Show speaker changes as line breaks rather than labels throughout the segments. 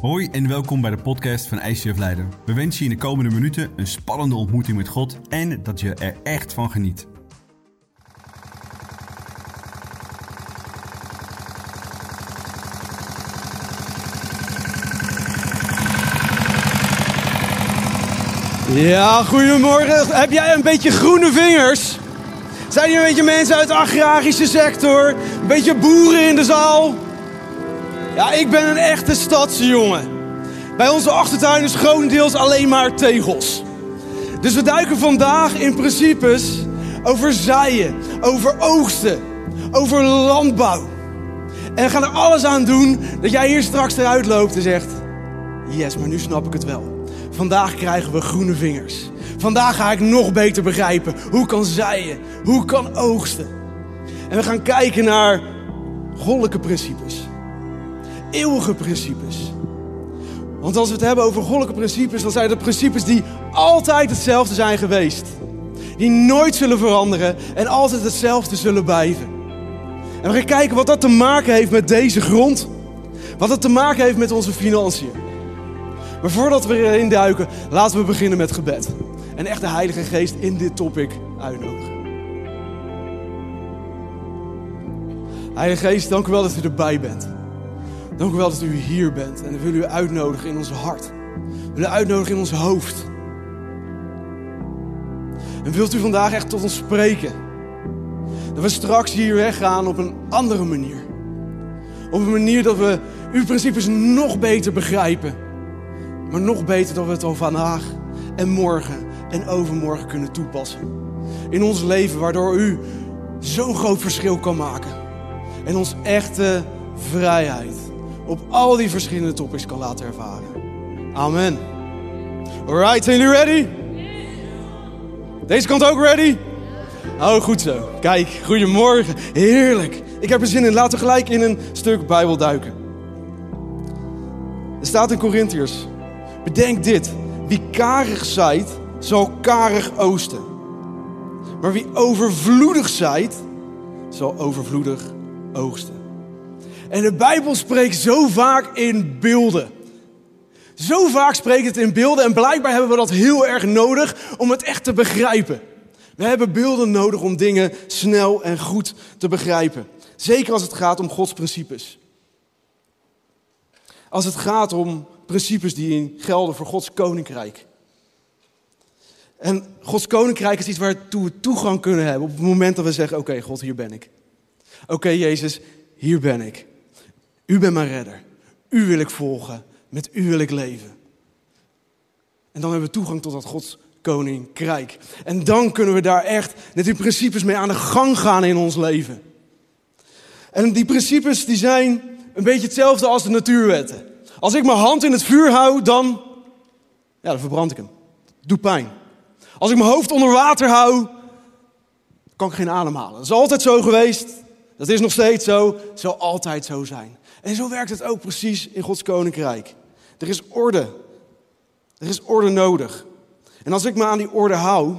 Hoi en welkom bij de podcast van ICF Leiden. We wensen je in de komende minuten een spannende ontmoeting met God en dat je er echt van geniet.
Ja, goedemorgen. Heb jij een beetje groene vingers? Zijn hier een beetje mensen uit de agrarische sector? Een beetje boeren in de zaal? Ja, ik ben een echte stadsjongen. Bij onze achtertuin is grotendeels alleen maar tegels. Dus we duiken vandaag in principes over zaaien, over oogsten, over landbouw. En we gaan er alles aan doen dat jij hier straks eruit loopt en zegt: Yes, maar nu snap ik het wel. Vandaag krijgen we groene vingers. Vandaag ga ik nog beter begrijpen hoe kan zaaien, hoe kan oogsten. En we gaan kijken naar goddelijke principes, eeuwige principes. Want als we het hebben over goddelijke principes, dan zijn het principes die altijd hetzelfde zijn geweest. Die nooit zullen veranderen en altijd hetzelfde zullen blijven. En we gaan kijken wat dat te maken heeft met deze grond. Wat dat te maken heeft met onze financiën. Maar voordat we erin duiken, laten we beginnen met gebed. En echt de Heilige Geest in dit topic uitnodigen. Heilige Geest, dank u wel dat u erbij bent. Dank u wel dat u hier bent. En we willen u uitnodigen in ons hart. We willen u uitnodigen in ons hoofd. En wilt u vandaag echt tot ons spreken? Dat we straks hier weggaan op een andere manier. Op een manier dat we uw principes nog beter begrijpen. Maar nog beter dat we het al vandaag en morgen en overmorgen kunnen toepassen. In ons leven, waardoor u zo'n groot verschil kan maken. En ons echte vrijheid op al die verschillende topics kan laten ervaren. Amen. Alright, zijn jullie ready? Deze kant ook ready? Oh, goed zo. Kijk, goedemorgen. Heerlijk. Ik heb er zin in. Laten we gelijk in een stuk Bijbel duiken. Er staat in Corinthiërs. Bedenk dit. Wie karig zaait, zal karig oosten. Maar wie overvloedig zaait, zal overvloedig oogsten. En de Bijbel spreekt zo vaak in beelden. Zo vaak spreekt het in beelden en blijkbaar hebben we dat heel erg nodig om het echt te begrijpen. We hebben beelden nodig om dingen snel en goed te begrijpen. Zeker als het gaat om Gods principes. Als het gaat om principes die gelden voor Gods koninkrijk. En Gods koninkrijk is iets waartoe we toegang kunnen hebben op het moment dat we zeggen: Oké, God, hier ben ik. Oké, Jezus, hier ben ik. U bent mijn redder. U wil ik volgen. Met u wil ik leven. En dan hebben we toegang tot dat Gods koninkrijk. En dan kunnen we daar echt met die principes mee aan de gang gaan in ons leven. En die principes die zijn een beetje hetzelfde als de natuurwetten. Als ik mijn hand in het vuur hou, dan, ja, dan verbrand ik hem. Doe pijn. Als ik mijn hoofd onder water hou, kan ik geen adem halen. Dat is altijd zo geweest. Dat is nog steeds zo. Het zal altijd zo zijn. En zo werkt het ook precies in Gods koninkrijk. Er is orde. Er is orde nodig. En als ik me aan die orde hou,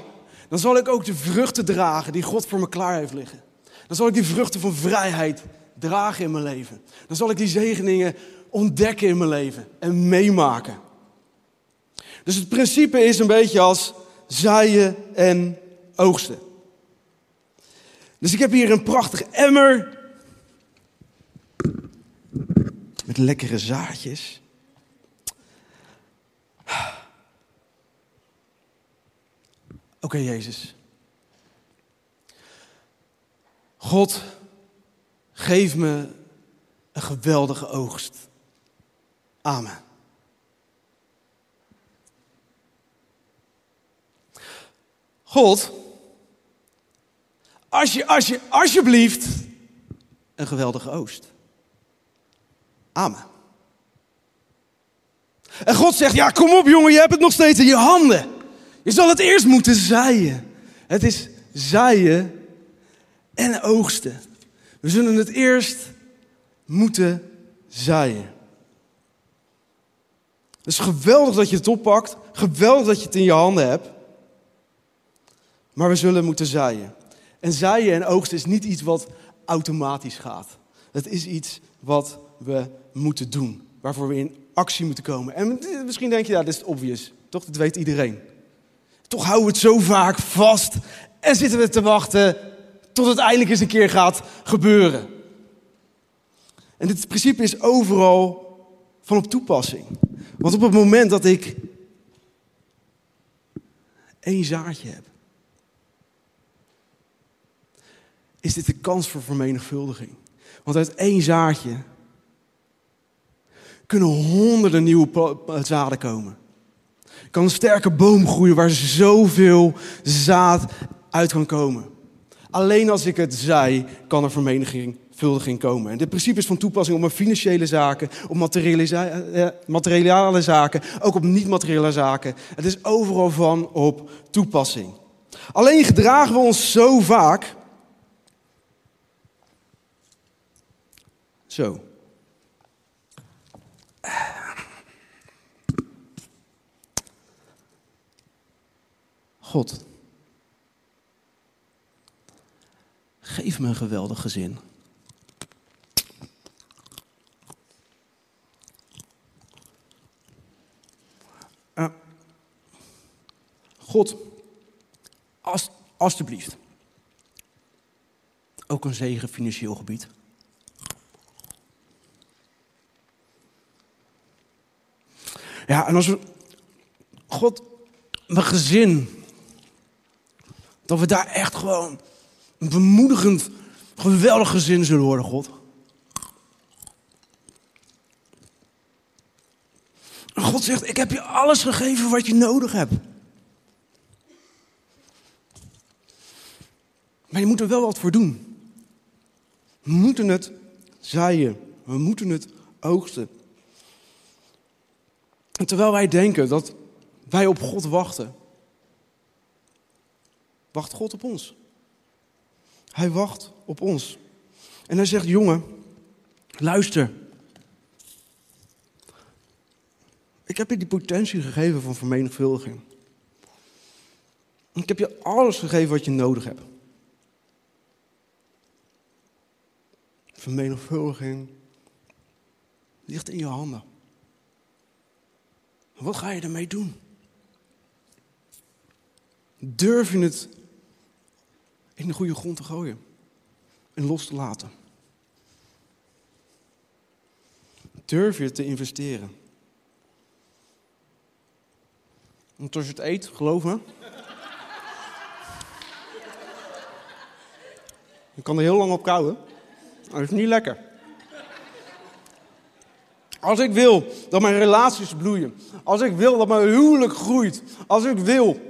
dan zal ik ook de vruchten dragen die God voor me klaar heeft liggen. Dan zal ik die vruchten van vrijheid dragen in mijn leven. Dan zal ik die zegeningen ontdekken in mijn leven en meemaken. Dus het principe is een beetje als zaaien en oogsten. Dus ik heb hier een prachtig emmer met lekkere zaadjes. Oké, Jezus. God, geef me een geweldige oogst. Amen. God, als je, als je, alsjeblieft een geweldige oost. En God zegt, ja kom op jongen, je hebt het nog steeds in je handen. Je zal het eerst moeten zaaien. Het is zaaien en oogsten. We zullen het eerst moeten zaaien. Het is geweldig dat je het oppakt. Geweldig dat je het in je handen hebt. Maar we zullen moeten zaaien. En zaaien en oogsten is niet iets wat automatisch gaat. Het is iets wat we moeten doen. waarvoor we in actie moeten komen. En misschien denk je, ja, dit is obvious. Toch, dat weet iedereen. Toch houden we het zo vaak vast en zitten we te wachten tot het eindelijk eens een keer gaat gebeuren. En dit principe is overal van op toepassing. Want op het moment dat ik één zaadje heb, is dit de kans voor vermenigvuldiging. Want uit één zaadje kunnen honderden nieuwe zaden komen. Kan een sterke boom groeien waar zoveel zaad uit kan komen. Alleen als ik het zei, kan er vermenigvuldiging komen. En dit principe is van toepassing op mijn financiële zaken, op materiële eh, zaken, ook op niet-materiële zaken. Het is overal van op toepassing. Alleen gedragen we ons zo vaak. Zo. God. Geef me een geweldig gezin. Uh, God, als, alstublieft. Ook een zegen financieel gebied. Ja, en als we. God, mijn gezin. Dat we daar echt gewoon een bemoedigend, geweldig gezin zullen worden, God. En God zegt, ik heb je alles gegeven wat je nodig hebt. Maar je moet er wel wat voor doen. We moeten het zaaien. We moeten het oogsten. En terwijl wij denken dat wij op God wachten, wacht God op ons. Hij wacht op ons. En hij zegt, jongen, luister. Ik heb je die potentie gegeven van vermenigvuldiging. Ik heb je alles gegeven wat je nodig hebt. Vermenigvuldiging ligt in je handen. Wat ga je ermee doen? Durf je het in de goede grond te gooien en los te laten? Durf je te investeren? Want als je het eet, geloof me. Je kan er heel lang op kouwen. Het is niet lekker. Als ik wil dat mijn relaties bloeien. Als ik wil dat mijn huwelijk groeit. Als ik wil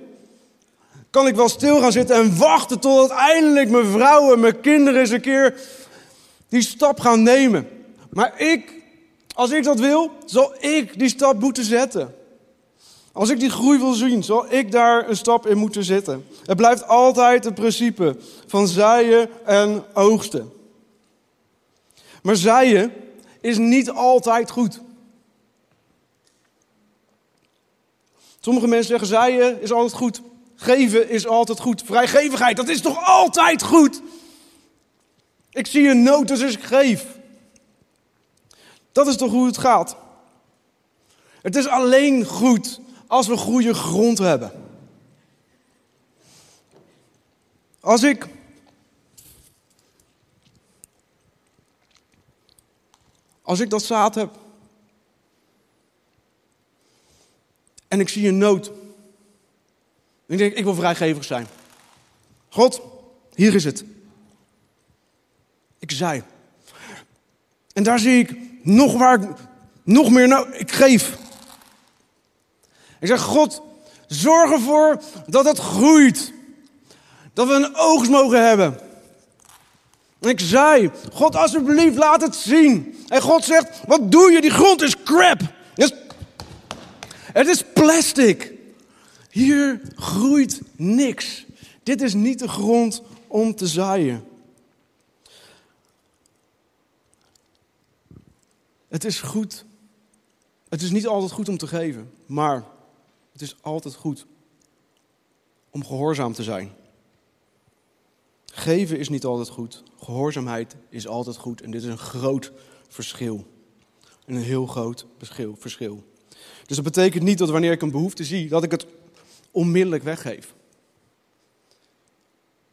kan ik wel stil gaan zitten en wachten tot eindelijk mijn vrouw en mijn kinderen eens een keer die stap gaan nemen. Maar ik, als ik dat wil, zal ik die stap moeten zetten. Als ik die groei wil zien, zal ik daar een stap in moeten zetten. Het blijft altijd het principe van zaaien en oogsten. Maar zaaien is niet altijd goed. Sommige mensen zeggen zaaien is altijd goed. Geven is altijd goed. Vrijgevigheid, dat is toch altijd goed? Ik zie een nood, dus ik geef. Dat is toch hoe het gaat? Het is alleen goed als we goede grond hebben. Als ik. Als ik dat zaad heb. En ik zie een nood. Ik denk, ik wil vrijgevig zijn. God, hier is het. Ik zei. En daar zie ik nog waar nog meer nou, ik geef. Ik zeg, God, zorg ervoor dat het groeit. Dat we een oogst mogen hebben. En ik zei, God, alsjeblieft, laat het zien. En God zegt, wat doe je? Die grond is crap. Het is plastic. Hier groeit niks. Dit is niet de grond om te zaaien. Het is goed. Het is niet altijd goed om te geven, maar het is altijd goed om gehoorzaam te zijn. Geven is niet altijd goed. Gehoorzaamheid is altijd goed. En dit is een groot verschil. Een heel groot verschil. Dus dat betekent niet dat wanneer ik een behoefte zie, dat ik het onmiddellijk weggeef.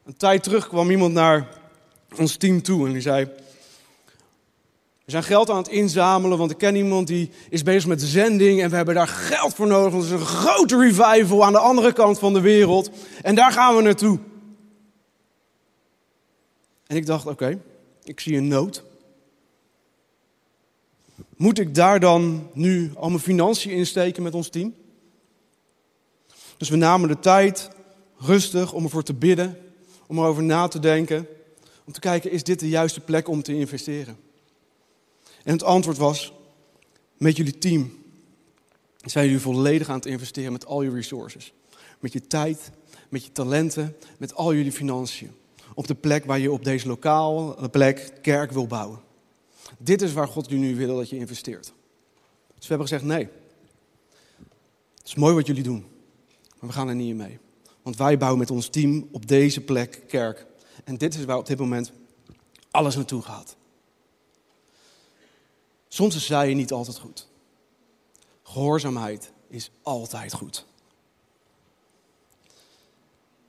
Een tijd terug kwam iemand naar ons team toe en die zei: We zijn geld aan het inzamelen, want ik ken iemand die is bezig met zending en we hebben daar geld voor nodig. Het is een grote revival aan de andere kant van de wereld en daar gaan we naartoe. En ik dacht: Oké, ik zie een nood. Moet ik daar dan nu al mijn financiën insteken met ons team? Dus we namen de tijd rustig om ervoor te bidden, om erover na te denken, om te kijken, is dit de juiste plek om te investeren? En het antwoord was, met jullie team zijn jullie volledig aan het investeren met al je resources. Met je tijd, met je talenten, met al jullie financiën. Op de plek waar je op deze lokale plek kerk wil bouwen. Dit is waar God nu wil dat je investeert. Dus we hebben gezegd, nee. Het is mooi wat jullie doen, maar we gaan er niet in mee. Want wij bouwen met ons team op deze plek kerk. En dit is waar op dit moment alles naartoe gaat. Soms is je niet altijd goed. Gehoorzaamheid is altijd goed.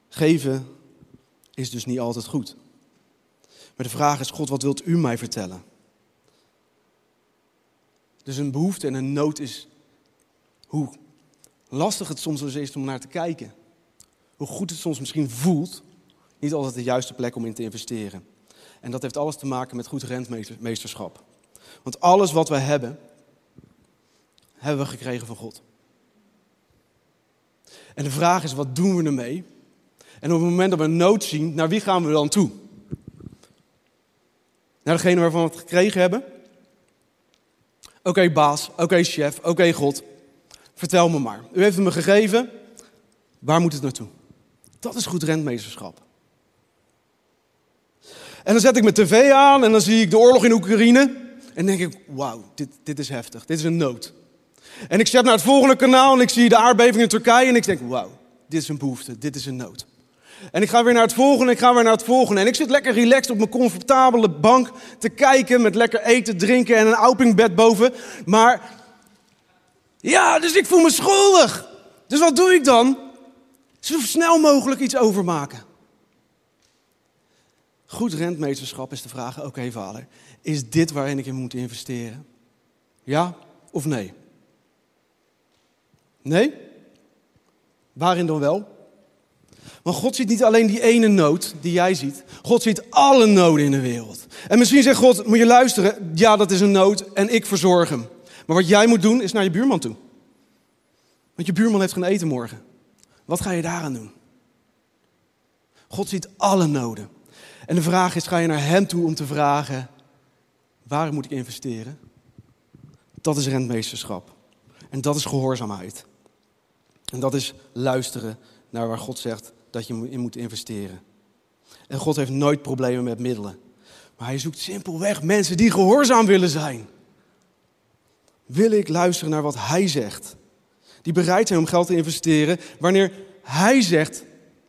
Geven is dus niet altijd goed. Maar de vraag is, God, wat wilt u mij vertellen? Dus een behoefte en een nood is hoe lastig het soms is om naar te kijken. Hoe goed het soms misschien voelt, niet altijd de juiste plek om in te investeren. En dat heeft alles te maken met goed rentmeesterschap. Want alles wat we hebben, hebben we gekregen van God. En de vraag is, wat doen we ermee? En op het moment dat we nood zien, naar wie gaan we dan toe? Naar degene waarvan we het gekregen hebben? Oké baas, oké chef, oké God. Vertel me maar. U heeft het me gegeven. Waar moet het naartoe? Dat is goed rentmeesterschap. En dan zet ik mijn tv aan en dan zie ik de oorlog in Oekraïne. En denk ik, wauw, dit, dit is heftig. Dit is een nood. En ik zet naar het volgende kanaal en ik zie de aardbeving in Turkije. En ik denk, wauw, dit is een behoefte. Dit is een nood. En ik ga weer naar het volgende, ik ga weer naar het volgende. En ik zit lekker relaxed op mijn comfortabele bank te kijken met lekker eten, drinken en een oupingbed boven. Maar ja, dus ik voel me schuldig. Dus wat doe ik dan? Zo snel mogelijk iets overmaken. Goed rentmeesterschap is de vraag, oké vader, is dit waarin ik in moet investeren? Ja of nee? Nee? Waarin dan wel? Want God ziet niet alleen die ene nood die jij ziet. God ziet alle noden in de wereld. En misschien zegt God, moet je luisteren, ja dat is een nood en ik verzorg hem. Maar wat jij moet doen is naar je buurman toe. Want je buurman heeft geen eten morgen. Wat ga je daaraan doen? God ziet alle noden. En de vraag is, ga je naar hem toe om te vragen, waar moet ik investeren? Dat is rentmeesterschap. En dat is gehoorzaamheid. En dat is luisteren naar waar God zegt, dat je in moet investeren. En God heeft nooit problemen met middelen. Maar hij zoekt simpelweg mensen die gehoorzaam willen zijn. Wil ik luisteren naar wat hij zegt? Die bereid zijn om geld te investeren wanneer hij zegt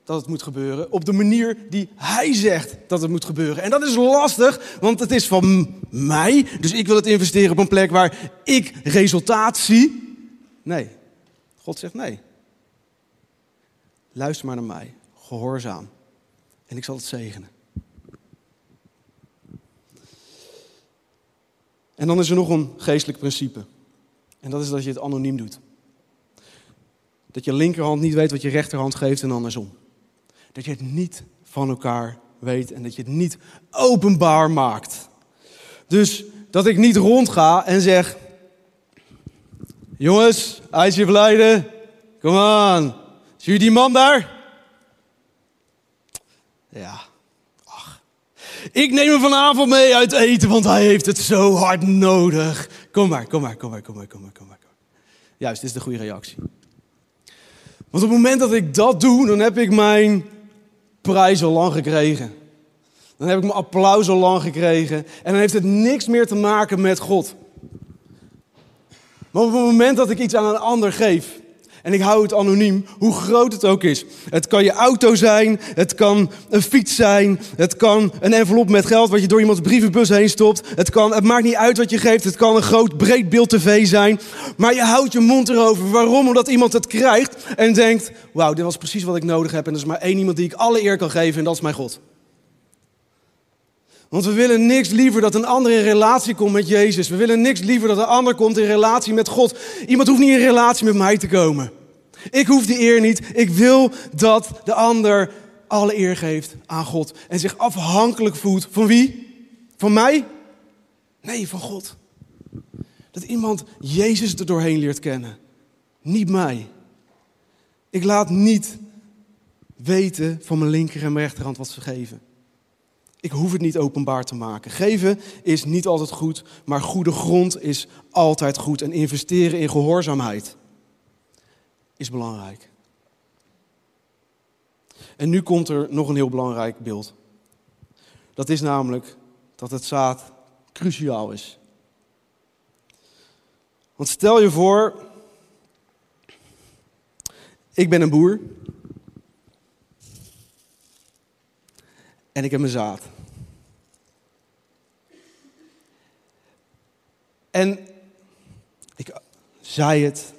dat het moet gebeuren. Op de manier die hij zegt dat het moet gebeuren. En dat is lastig, want het is van mij. Dus ik wil het investeren op een plek waar ik resultaat zie. Nee, God zegt nee. Luister maar naar mij. Gehoorzaam. En ik zal het zegenen. En dan is er nog een geestelijk principe. En dat is dat je het anoniem doet. Dat je linkerhand niet weet wat je rechterhand geeft en andersom. Dat je het niet van elkaar weet en dat je het niet openbaar maakt. Dus dat ik niet rondga en zeg: Jongens, ijsje verleiden, kom aan. Zie je die man daar? Ja. Ik neem hem vanavond mee uit eten, want hij heeft het zo hard nodig. Kom maar, kom maar, kom maar, kom maar, kom maar, kom maar. Juist, dit is de goede reactie. Want op het moment dat ik dat doe, dan heb ik mijn prijs al lang gekregen. Dan heb ik mijn applaus al lang gekregen. En dan heeft het niks meer te maken met God. Maar op het moment dat ik iets aan een ander geef, En ik hou het anoniem, hoe groot het ook is. Het kan je auto zijn, het kan een fiets zijn, het kan een envelop met geld wat je door iemands brievenbus heen stopt. Het, kan, het maakt niet uit wat je geeft, het kan een groot breedbeeld tv zijn. Maar je houdt je mond erover. Waarom? Omdat iemand het krijgt en denkt, wauw, dit was precies wat ik nodig heb. En er is maar één iemand die ik alle eer kan geven en dat is mijn God. Want we willen niks liever dat een ander in relatie komt met Jezus. We willen niks liever dat een ander komt in relatie met God. Iemand hoeft niet in relatie met mij te komen. Ik hoef die eer niet. Ik wil dat de ander alle eer geeft aan God. En zich afhankelijk voelt van wie? Van mij? Nee, van God. Dat iemand Jezus er doorheen leert kennen. Niet mij. Ik laat niet weten van mijn linker en mijn rechterhand wat ze geven. Ik hoef het niet openbaar te maken. Geven is niet altijd goed, maar goede grond is altijd goed. En investeren in gehoorzaamheid is belangrijk. En nu komt er nog een heel belangrijk beeld. Dat is namelijk dat het zaad cruciaal is. Want stel je voor, ik ben een boer en ik heb mijn zaad. En ik zei het.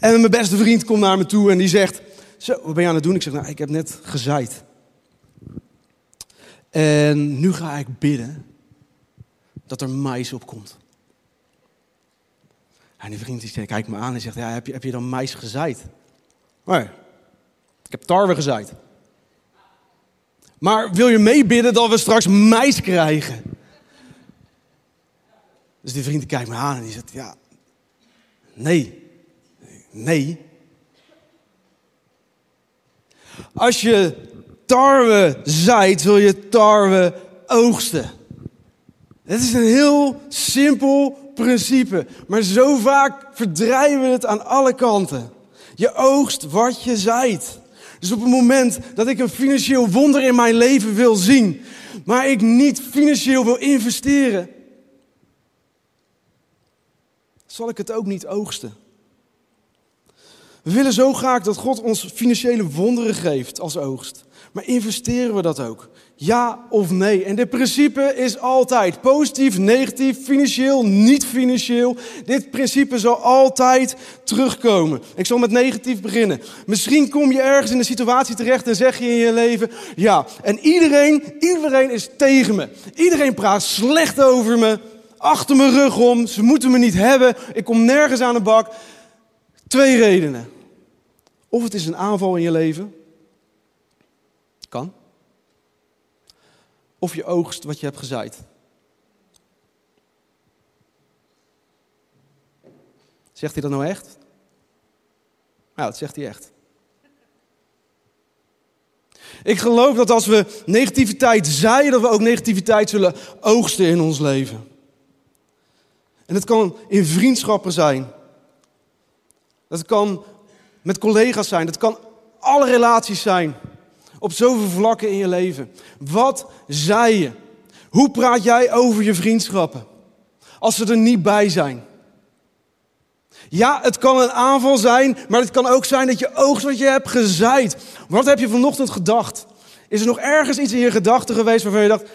En mijn beste vriend komt naar me toe en die zegt: Zo, wat ben je aan het doen? Ik zeg: Nou, ik heb net gezaaid. En nu ga ik bidden dat er mais opkomt. En die vriend die kijkt me aan en zegt: Ja, heb je, heb je dan mais gezaaid? Nee, ik heb tarwe gezaaid. Maar wil je meebidden dat we straks mais krijgen? Dus die vriend kijkt me aan en die zegt, ja, nee, nee. Als je tarwe zaait, wil je tarwe oogsten. Het is een heel simpel principe, maar zo vaak verdrijven we het aan alle kanten. Je oogst wat je zaait. Dus op het moment dat ik een financieel wonder in mijn leven wil zien, maar ik niet financieel wil investeren, zal ik het ook niet oogsten. We willen zo graag dat God ons financiële wonderen geeft als oogst. Maar investeren we dat ook? Ja of nee? En dit principe is altijd positief, negatief, financieel, niet financieel. Dit principe zal altijd terugkomen. Ik zal met negatief beginnen. Misschien kom je ergens in een situatie terecht en zeg je in je leven: ja, en iedereen, iedereen is tegen me. Iedereen praat slecht over me, achter mijn rug om. Ze moeten me niet hebben. Ik kom nergens aan de bak. Twee redenen. Of het is een aanval in je leven. Kan. Of je oogst wat je hebt gezaaid. Zegt hij dat nou echt? Nou, dat zegt hij echt. Ik geloof dat als we negativiteit zaaien, dat we ook negativiteit zullen oogsten in ons leven. En het kan in vriendschappen zijn. Dat kan met collega's zijn. Dat kan alle relaties zijn. Op zoveel vlakken in je leven. Wat zei je? Hoe praat jij over je vriendschappen? Als ze er niet bij zijn. Ja, het kan een aanval zijn, maar het kan ook zijn dat je oogst wat je hebt gezaaid. Wat heb je vanochtend gedacht? Is er nog ergens iets in je gedachten geweest waarvan je dacht...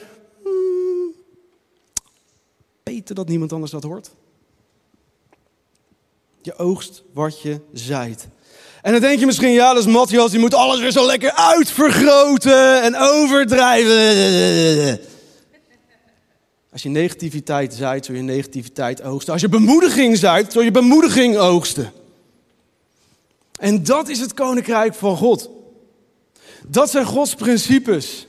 Hmm, dat niemand anders dat hoort? Je oogst wat je zaait. En dan denk je misschien, ja, dat is Matthias, die moet alles weer zo lekker uitvergroten en overdrijven. Als je negativiteit zaait, zul je negativiteit oogsten. Als je bemoediging zaait, zul je bemoediging oogsten. En dat is het koninkrijk van God. Dat zijn Gods principes.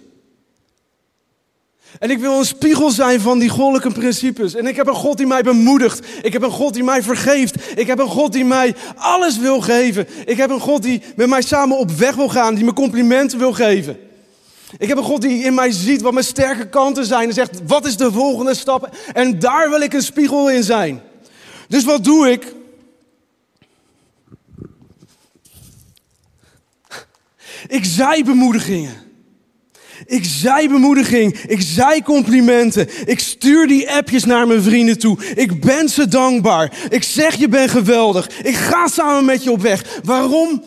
En ik wil een spiegel zijn van die goddelijke principes. En ik heb een God die mij bemoedigt. Ik heb een God die mij vergeeft. Ik heb een God die mij alles wil geven. Ik heb een God die met mij samen op weg wil gaan, die me complimenten wil geven. Ik heb een God die in mij ziet wat mijn sterke kanten zijn en zegt, wat is de volgende stap? En daar wil ik een spiegel in zijn. Dus wat doe ik? Ik zaai bemoedigingen. Ik zei bemoediging. Ik zei complimenten. Ik stuur die appjes naar mijn vrienden toe. Ik ben ze dankbaar. Ik zeg je bent geweldig. Ik ga samen met je op weg. Waarom?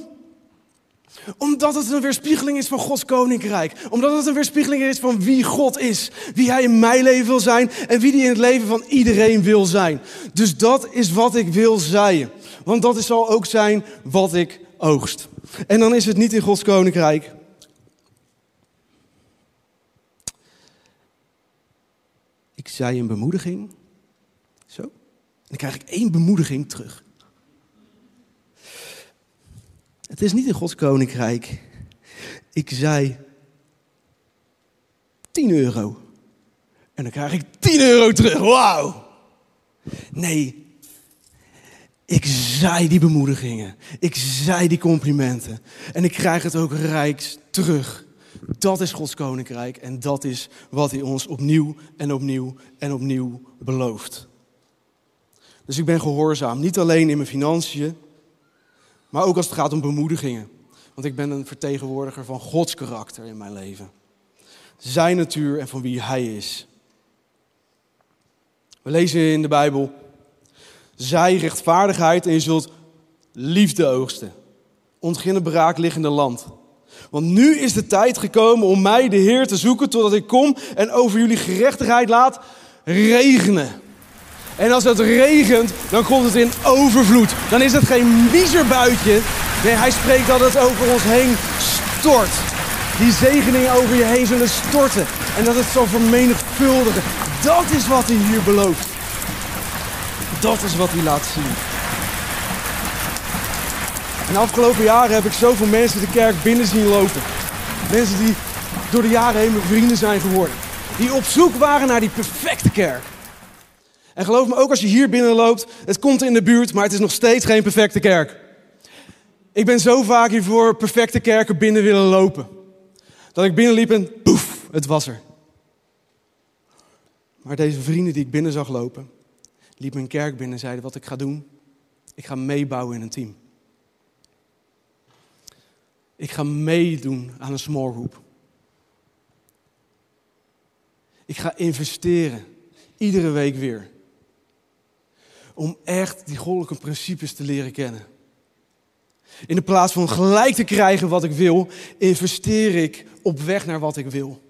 Omdat het een weerspiegeling is van Gods koninkrijk. Omdat het een weerspiegeling is van wie God is. Wie Hij in mijn leven wil zijn en wie Hij in het leven van iedereen wil zijn. Dus dat is wat ik wil zaaien. Want dat zal ook zijn wat ik oogst. En dan is het niet in Gods koninkrijk. Ik zei een bemoediging. Zo. En dan krijg ik één bemoediging terug. Het is niet in Gods koninkrijk. Ik zei 10 euro. En dan krijg ik 10 euro terug. Wauw. Nee. Ik zei die bemoedigingen. Ik zei die complimenten. En ik krijg het ook rijks terug. Dat is Gods koninkrijk en dat is wat hij ons opnieuw en opnieuw en opnieuw belooft. Dus ik ben gehoorzaam, niet alleen in mijn financiën, maar ook als het gaat om bemoedigingen. Want ik ben een vertegenwoordiger van Gods karakter in mijn leven. Zijn natuur en van wie Hij is. We lezen in de Bijbel: Zij rechtvaardigheid en je zult liefde oogsten. Ontginnen braak liggende land. Want nu is de tijd gekomen om mij, de Heer, te zoeken totdat ik kom en over jullie gerechtigheid laat regenen. En als het regent, dan komt het in overvloed. Dan is het geen miserbuitje. Nee, hij spreekt dat het over ons heen stort. Die zegeningen over je heen zullen storten. En dat het zal vermenigvuldigen. Dat is wat hij hier belooft. Dat is wat hij laat zien. En de afgelopen jaren heb ik zoveel mensen de kerk binnen zien lopen. Mensen die door de jaren heen mijn vrienden zijn geworden. Die op zoek waren naar die perfecte kerk. En geloof me, ook als je hier binnenloopt, het komt in de buurt, maar het is nog steeds geen perfecte kerk. Ik ben zo vaak hier voor perfecte kerken binnen willen lopen. Dat ik binnenliep en poef, het was er. Maar deze vrienden die ik binnen zag lopen, liepen een kerk binnen en zeiden wat ik ga doen. Ik ga meebouwen in een team. Ik ga meedoen aan een small group. Ik ga investeren, iedere week weer. Om echt die goddelijke principes te leren kennen. In de plaats van gelijk te krijgen wat ik wil, investeer ik op weg naar wat ik wil.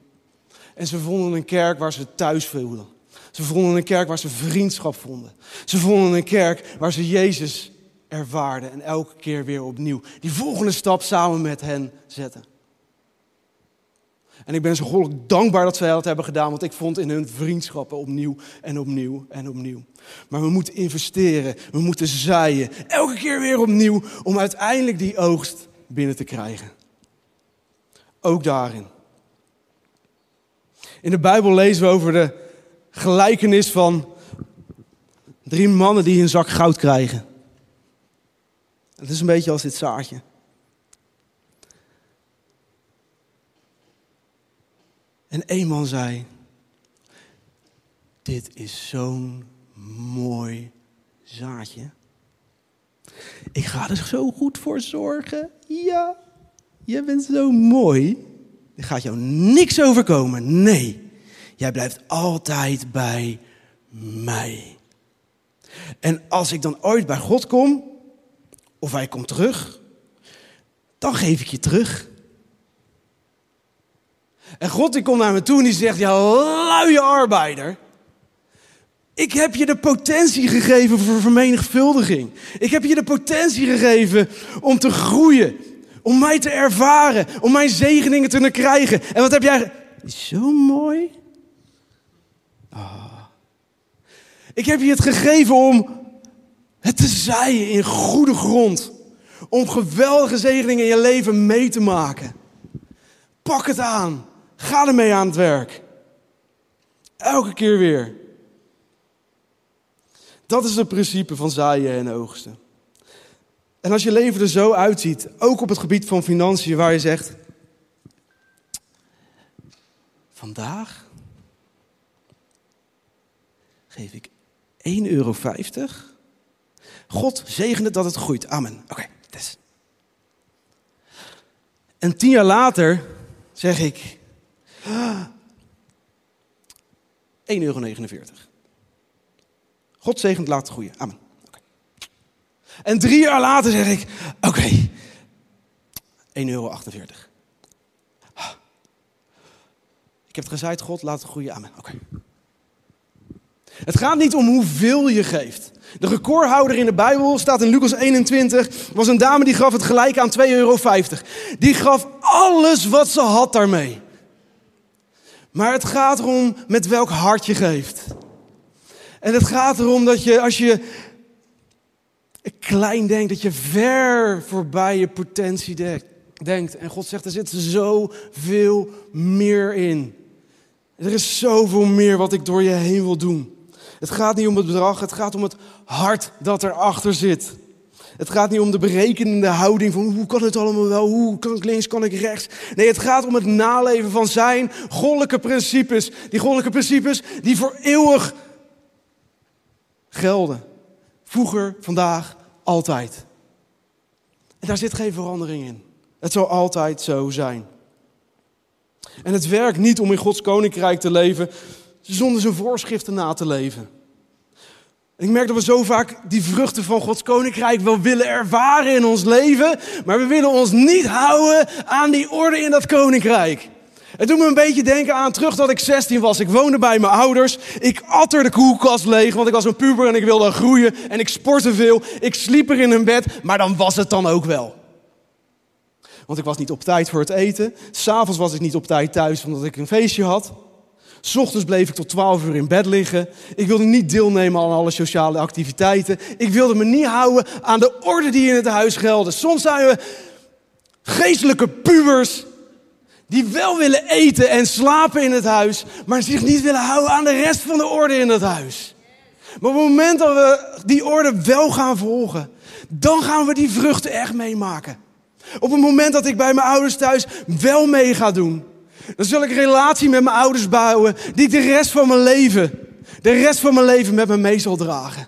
En ze vonden een kerk waar ze thuis voelden. Ze vonden een kerk waar ze vriendschap vonden. Ze vonden een kerk waar ze Jezus ervaarden en elke keer weer opnieuw die volgende stap samen met hen zetten. En ik ben zo goddelijk dankbaar dat zij dat hebben gedaan, want ik vond in hun vriendschappen opnieuw en opnieuw en opnieuw. Maar we moeten investeren, we moeten zaaien, elke keer weer opnieuw, om uiteindelijk die oogst binnen te krijgen. Ook daarin. In de Bijbel lezen we over de gelijkenis van drie mannen die een zak goud krijgen. Het is een beetje als dit zaadje. En één man zei: Dit is zo'n mooi zaadje. Ik ga er zo goed voor zorgen. Ja, je bent zo mooi. Er gaat jou niks overkomen. Nee, jij blijft altijd bij mij. En als ik dan ooit bij God kom, of hij komt terug, dan geef ik je terug. En God die komt naar me toe en die zegt, ja luie arbeider. Ik heb je de potentie gegeven voor vermenigvuldiging. Ik heb je de potentie gegeven om te groeien. Om mij te ervaren. Om mijn zegeningen te krijgen. En wat heb jij... Zo mooi. Oh. Ik heb je het gegeven om het te zaaien in goede grond. Om geweldige zegeningen in je leven mee te maken. Pak het aan. Ga ermee aan het werk. Elke keer weer. Dat is het principe van zaaien en oogsten. En als je leven er zo uitziet, ook op het gebied van financiën, waar je zegt: Vandaag geef ik 1,50 euro. God zegende dat het groeit. Amen. Oké, okay. En tien jaar later zeg ik: euro. God zegent laat groeien. Amen. Okay. En drie jaar later zeg ik, oké, okay, 1,48 euro. Ik heb het gezaaid, God, laat groeien. Amen. Oké. Het gaat niet om hoeveel je geeft. De recordhouder in de Bijbel staat in Lucas 21. Was een dame die gaf het gelijk aan 2,50 euro. Die gaf alles wat ze had daarmee. Maar het gaat erom met welk hart je geeft. En het gaat erom dat je, als je klein denkt, dat je ver voorbij je potentie denkt. En God zegt, er zit zoveel meer in. Er is zoveel meer wat ik door je heen wil doen. Het gaat niet om het bedrag, het gaat om het hart dat erachter zit. Het gaat niet om de berekenende houding van hoe kan het allemaal wel, hoe kan ik links, kan ik rechts. Nee, het gaat om het naleven van zijn goddelijke principes. Die goddelijke principes die voor eeuwig gelden. Vroeger, vandaag, altijd. En daar zit geen verandering in. Het zal altijd zo zijn. En het werkt niet om in Gods koninkrijk te leven zonder zijn voorschriften na te leven. Ik merk dat we zo vaak die vruchten van Gods koninkrijk wel willen ervaren in ons leven, maar we willen ons niet houden aan die orde in dat koninkrijk. Het doet me een beetje denken aan terug dat ik 16 was. Ik woonde bij mijn ouders. Ik at er de koelkast leeg, want ik was een puber en ik wilde groeien. En ik sportte veel. Ik sliep er in een bed, maar dan was het dan ook wel. Want ik was niet op tijd voor het eten. S'avonds was ik niet op tijd thuis, omdat ik een feestje had. S ochtends bleef ik tot 12 uur in bed liggen. Ik wilde niet deelnemen aan alle sociale activiteiten. Ik wilde me niet houden aan de orde die in het huis gelden. Soms zijn we geestelijke pubers die wel willen eten en slapen in het huis, maar zich niet willen houden aan de rest van de orde in het huis. Maar op het moment dat we die orde wel gaan volgen, dan gaan we die vruchten echt meemaken. Op het moment dat ik bij mijn ouders thuis wel mee ga doen, dan zul ik een relatie met mijn ouders bouwen die ik de rest van mijn leven, de rest van mijn leven met me mee zal dragen.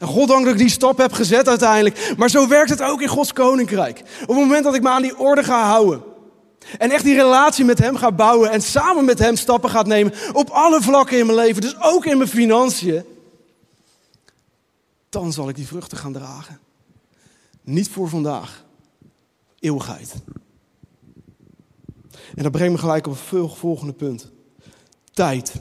En God dank dat ik die stap heb gezet uiteindelijk. Maar zo werkt het ook in Gods koninkrijk. Op het moment dat ik me aan die orde ga houden. En echt die relatie met Hem ga bouwen. En samen met Hem stappen gaat nemen. Op alle vlakken in mijn leven. Dus ook in mijn financiën. Dan zal ik die vruchten gaan dragen. Niet voor vandaag. Eeuwigheid. En dat brengt me gelijk op het volgende punt. Tijd.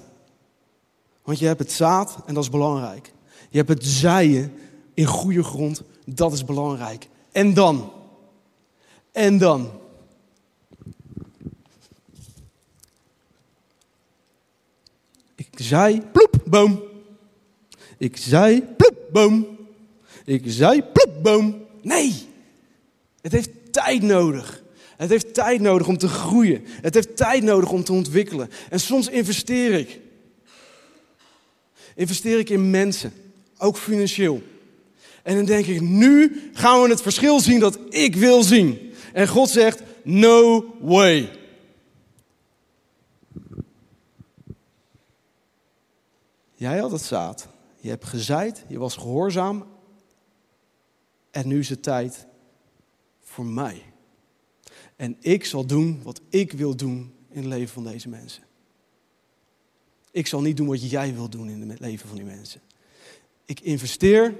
Want je hebt het zaad en dat is belangrijk. Je hebt het zaaien in goede grond, dat is belangrijk. En dan? En dan? Ik zei, ploep, boom. Ik zei, ploep, boom. Ik zei, ploep, boom. Nee, het heeft tijd nodig. Het heeft tijd nodig om te groeien. Het heeft tijd nodig om te ontwikkelen. En soms investeer ik. Investeer ik in mensen, ook financieel. En dan denk ik, nu gaan we het verschil zien dat ik wil zien. En God zegt, no way. Jij had het zaad. Je hebt gezaaid, je was gehoorzaam. En nu is het tijd voor mij. En ik zal doen wat ik wil doen in het leven van deze mensen. Ik zal niet doen wat jij wil doen in het leven van die mensen. Ik investeer,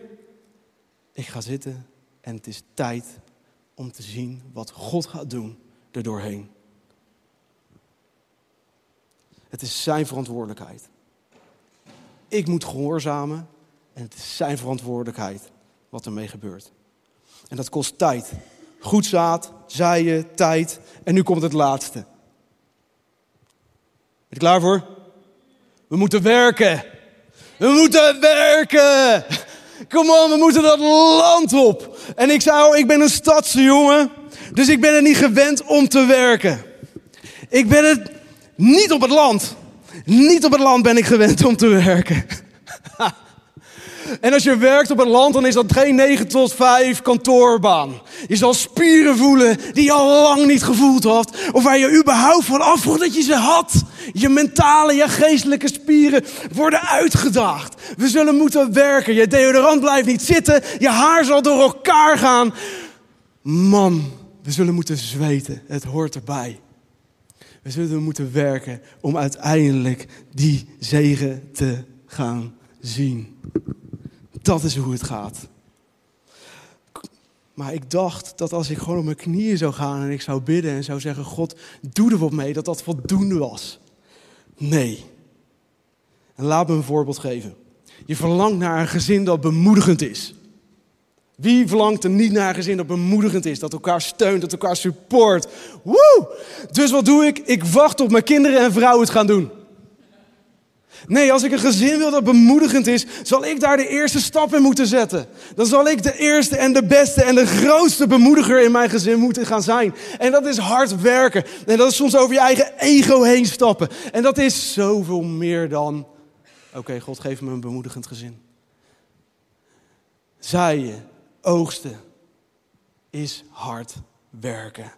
ik ga zitten en het is tijd om te zien wat God gaat doen erdoorheen. Het is zijn verantwoordelijkheid. Ik moet gehoorzamen en het is zijn verantwoordelijkheid wat ermee gebeurt. En dat kost tijd. Goed zaad, zaaien, tijd. En nu komt het laatste. Ben je klaar voor? We moeten werken. We moeten werken. Kom on, we moeten dat land op. En ik zei, ik ben een stadse jongen. Dus ik ben er niet gewend om te werken. Ik ben het niet op het land. Niet op het land ben ik gewend om te werken. En als je werkt op het land, dan is dat geen 9 tot 5 kantoorbaan. Je zal spieren voelen die je al lang niet gevoeld had. Of waar je überhaupt van afvroeg dat je ze had. Je mentale, je geestelijke spieren worden uitgedaagd. We zullen moeten werken. Je deodorant blijft niet zitten. Je haar zal door elkaar gaan. Man, we zullen moeten zweten. Het hoort erbij. We zullen moeten werken om uiteindelijk die zegen te gaan zien. Dat is hoe het gaat. Maar ik dacht dat als ik gewoon op mijn knieën zou gaan en ik zou bidden en zou zeggen: God, doe er wat mee, dat dat voldoende was. Nee. En laat me een voorbeeld geven. Je verlangt naar een gezin dat bemoedigend is. Wie verlangt er niet naar een gezin dat bemoedigend is, dat elkaar steunt, dat elkaar support? Woe! Dus wat doe ik? Ik wacht tot mijn kinderen en vrouw het gaan doen. Nee, als ik een gezin wil dat bemoedigend is, zal ik daar de eerste stap in moeten zetten. Dan zal ik de eerste en de beste en de grootste bemoediger in mijn gezin moeten gaan zijn. En dat is hard werken. En dat is soms over je eigen ego heen stappen. En dat is zoveel meer dan, oké, God geef me een bemoedigend gezin. Zaaien, oogsten, is hard werken.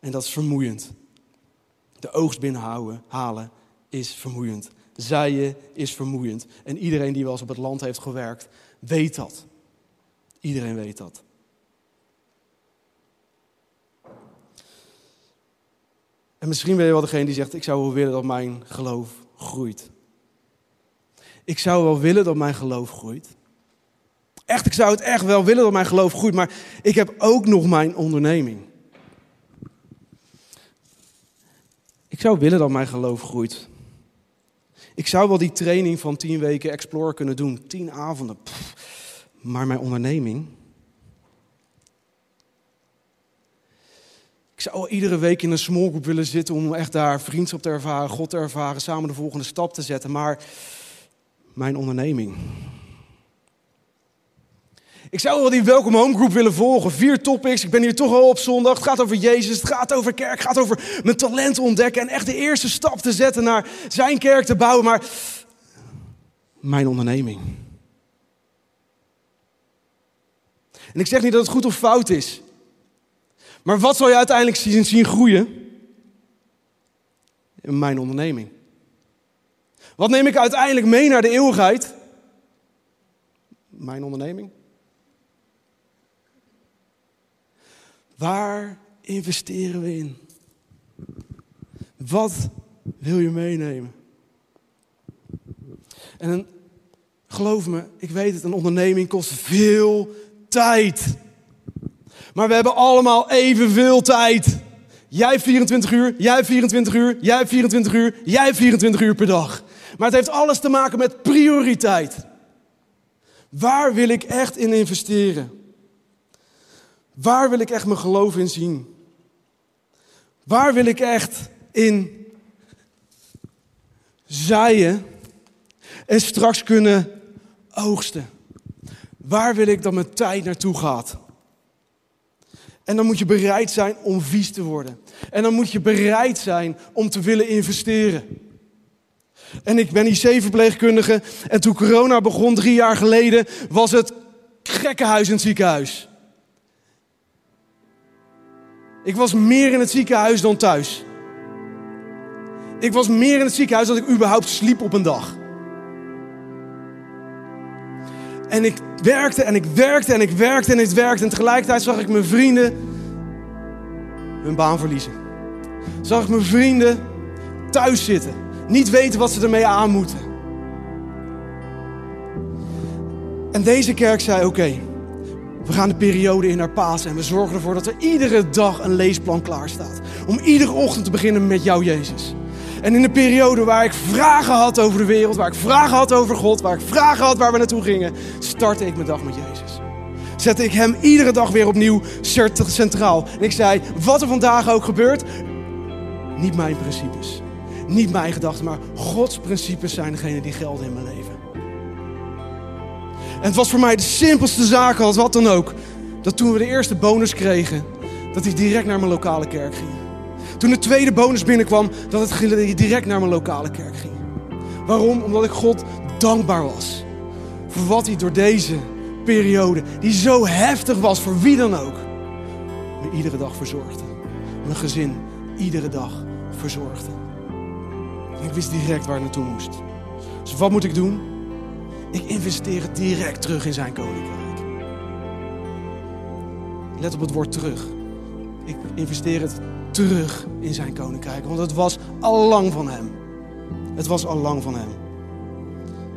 En dat is vermoeiend. De oogst binnenhouden, halen, is vermoeiend. Zaaien is vermoeiend. En iedereen die wel eens op het land heeft gewerkt, weet dat. Iedereen weet dat. En misschien ben je wel degene die zegt: Ik zou wel willen dat mijn geloof groeit. Ik zou wel willen dat mijn geloof groeit. Echt, ik zou het echt wel willen dat mijn geloof groeit, maar ik heb ook nog mijn onderneming. Ik zou willen dat mijn geloof groeit. Ik zou wel die training van tien weken Explore kunnen doen, tien avonden. maar mijn onderneming. Ik zou iedere week in een small group willen zitten om echt daar vriendschap te ervaren, God te ervaren, samen de volgende stap te zetten. Maar mijn onderneming. Ik zou wel die Welcome Home Group willen volgen. Vier topics. Ik ben hier toch al op zondag. Het gaat over Jezus. Het gaat over kerk. Het gaat over mijn talent ontdekken. En echt de eerste stap te zetten naar zijn kerk te bouwen. Maar mijn onderneming. En ik zeg niet dat het goed of fout is. Maar wat zal je uiteindelijk zien, zien groeien? In mijn onderneming. Wat neem ik uiteindelijk mee naar de eeuwigheid? Mijn onderneming. Waar investeren we in? Wat wil je meenemen? En geloof me, ik weet het, een onderneming kost veel tijd. Maar we hebben allemaal evenveel tijd. Jij 24 uur, jij 24 uur, jij 24 uur, jij 24 uur per dag. Maar het heeft alles te maken met prioriteit. Waar wil ik echt in investeren? Waar wil ik echt mijn geloof in zien? Waar wil ik echt in zaaien en straks kunnen oogsten? Waar wil ik dat mijn tijd naartoe gaat? En dan moet je bereid zijn om vies te worden. En dan moet je bereid zijn om te willen investeren. En ik ben IC-verpleegkundige. En toen corona begon drie jaar geleden, was het gekkenhuis in het ziekenhuis. Ik was meer in het ziekenhuis dan thuis. Ik was meer in het ziekenhuis dan ik überhaupt sliep op een dag. En ik werkte en ik werkte en ik werkte en ik werkte. En tegelijkertijd zag ik mijn vrienden hun baan verliezen. Zag ik mijn vrienden thuis zitten. Niet weten wat ze ermee aan moeten. En deze kerk zei: Oké, we gaan de periode in naar Pasen en we zorgen ervoor dat er iedere dag een leesplan klaar staat. Om iedere ochtend te beginnen met jou, Jezus. En in de periode waar ik vragen had over de wereld, waar ik vragen had over God, waar ik vragen had waar we naartoe gingen, startte ik mijn dag met Jezus. Zette ik Hem iedere dag weer opnieuw centraal. En ik zei, wat er vandaag ook gebeurt, niet mijn principes, niet mijn gedachten, maar Gods principes zijn degene die gelden in mijn leven. En het was voor mij de simpelste zaak als wat dan ook. Dat toen we de eerste bonus kregen, dat ik direct naar mijn lokale kerk ging. Toen de tweede bonus binnenkwam, dat het direct naar mijn lokale kerk ging. Waarom? Omdat ik God dankbaar was. Voor wat hij door deze periode, die zo heftig was voor wie dan ook, me iedere dag verzorgde. Mijn gezin iedere dag verzorgde. En ik wist direct waar ik naartoe moest. Dus wat moet ik doen? Ik investeer het direct terug in zijn koninkrijk. Let op het woord terug. Ik investeer het terug in zijn koninkrijk. Want het was al lang van hem. Het was al lang van hem.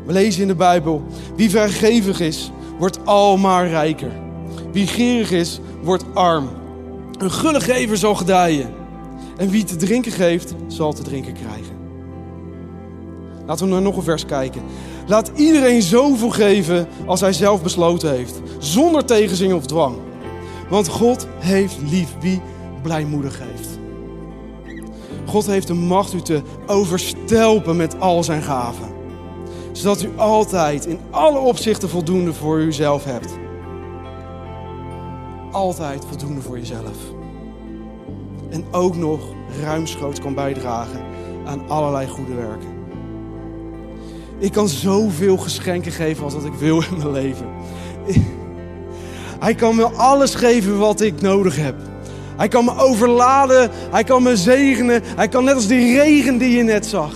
We lezen in de Bijbel: wie vergevig is, wordt almaar rijker. Wie gierig is, wordt arm. Een gulle gever zal gedijen. En wie te drinken geeft, zal te drinken krijgen. Laten we naar nog een vers kijken. Laat iedereen zoveel geven als hij zelf besloten heeft, zonder tegenzin of dwang. Want God heeft lief wie blijmoedig geeft. God heeft de macht u te overstelpen met al zijn gaven. Zodat u altijd in alle opzichten voldoende voor uzelf hebt. Altijd voldoende voor jezelf. En ook nog ruimschoots kan bijdragen aan allerlei goede werken. Ik kan zoveel geschenken geven als dat ik wil in mijn leven. Hij kan me alles geven wat ik nodig heb. Hij kan me overladen, hij kan me zegenen, hij kan net als die regen die je net zag.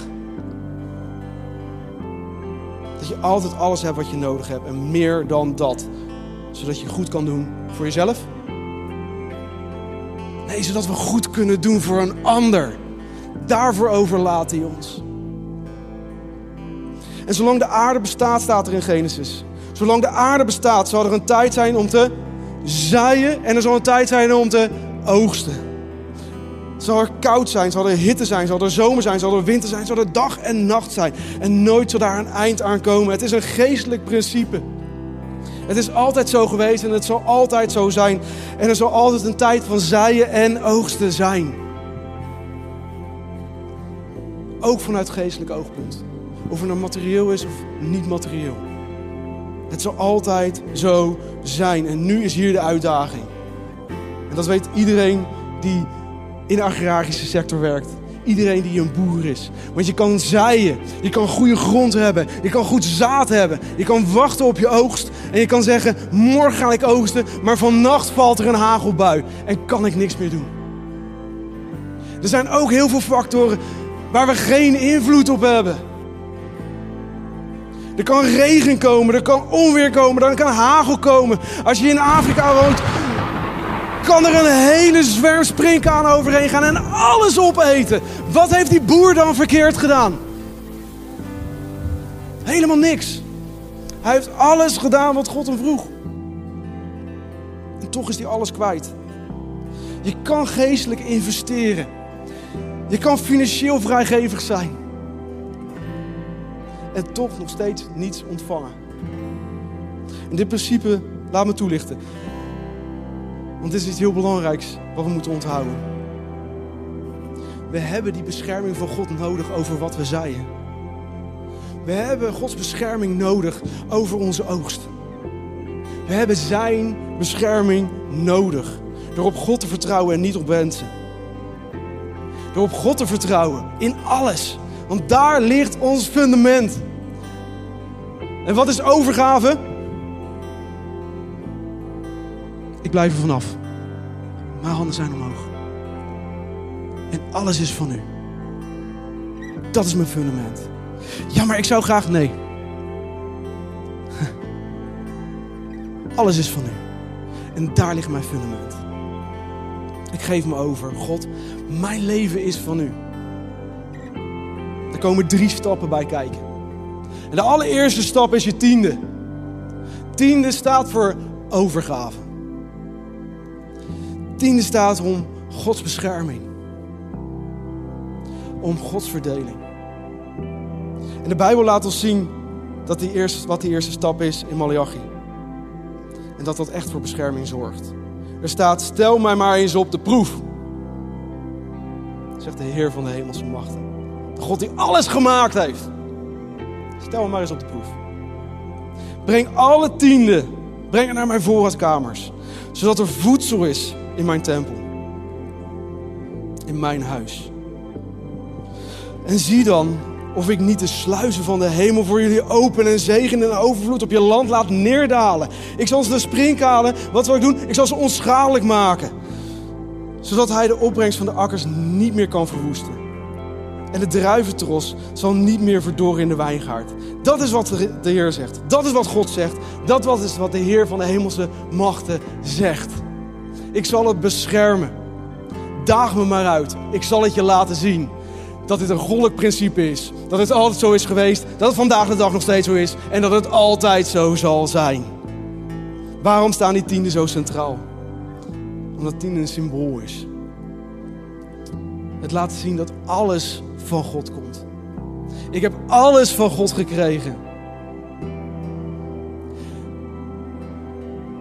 Dat je altijd alles hebt wat je nodig hebt en meer dan dat. Zodat je goed kan doen voor jezelf. Nee, zodat we goed kunnen doen voor een ander. Daarvoor overlaat hij ons. En zolang de aarde bestaat, staat er in Genesis. Zolang de aarde bestaat, zal er een tijd zijn om te zaaien en er zal een tijd zijn om te oogsten. Zal er koud zijn, zal er hitte zijn, zal er zomer zijn, zal er winter zijn, zal er dag en nacht zijn. En nooit zal daar een eind aan komen. Het is een geestelijk principe. Het is altijd zo geweest en het zal altijd zo zijn. En er zal altijd een tijd van zaaien en oogsten zijn. Ook vanuit geestelijk oogpunt. Of het nou materieel is of niet materieel. Het zal altijd zo zijn. En nu is hier de uitdaging. En dat weet iedereen die in de agrarische sector werkt. Iedereen die een boer is. Want je kan zaaien, je kan goede grond hebben, je kan goed zaad hebben, je kan wachten op je oogst en je kan zeggen: morgen ga ik oogsten, maar vannacht valt er een hagelbui en kan ik niks meer doen. Er zijn ook heel veel factoren waar we geen invloed op hebben. Er kan regen komen, er kan onweer komen, er kan hagel komen. Als je in Afrika woont, kan er een hele zwerm springkaan overheen gaan en alles opeten. Wat heeft die boer dan verkeerd gedaan? Helemaal niks. Hij heeft alles gedaan wat God hem vroeg. En toch is hij alles kwijt. Je kan geestelijk investeren. Je kan financieel vrijgevig zijn. En toch nog steeds niets ontvangen. En dit principe, laat me toelichten. Want dit is iets heel belangrijks wat we moeten onthouden. We hebben die bescherming van God nodig over wat we zaaien. We hebben Gods bescherming nodig over onze oogst. We hebben Zijn bescherming nodig. Door op God te vertrouwen en niet op mensen. Door op God te vertrouwen in alles. Want daar ligt ons fundament. En wat is overgave? Ik blijf er vanaf. Mijn handen zijn omhoog. En alles is van u. Dat is mijn fundament. Ja, maar ik zou graag nee. Alles is van u. En daar ligt mijn fundament. Ik geef me over. God, mijn leven is van u. Er komen drie stappen bij kijken. En de allereerste stap is je tiende. Tiende staat voor overgave. Tiende staat om Gods bescherming. Om Gods verdeling. En de Bijbel laat ons zien dat die eerste, wat die eerste stap is in Malachi. En dat dat echt voor bescherming zorgt. Er staat, stel mij maar eens op de proef. Zegt de Heer van de hemelse machten. God die alles gemaakt heeft. Stel me maar eens op de proef. Breng alle tienden, breng het naar mijn voorraadkamers. Zodat er voedsel is in mijn tempel. In mijn huis. En zie dan of ik niet de sluizen van de hemel voor jullie open en zegen en overvloed op je land laat neerdalen. Ik zal ze de springkalen, wat zal ik doen? Ik zal ze onschadelijk maken. Zodat hij de opbrengst van de akkers niet meer kan verwoesten. En de druiventros zal niet meer verdorren in de wijngaard. Dat is wat de Heer zegt. Dat is wat God zegt. Dat is wat de Heer van de hemelse machten zegt. Ik zal het beschermen. daag me maar uit. Ik zal het je laten zien. Dat dit een goddelijk principe is. Dat het altijd zo is geweest. Dat het vandaag de dag nog steeds zo is. En dat het altijd zo zal zijn. Waarom staan die tienden zo centraal? Omdat tiende een symbool is. Het laat zien dat alles van God komt. Ik heb alles van God gekregen.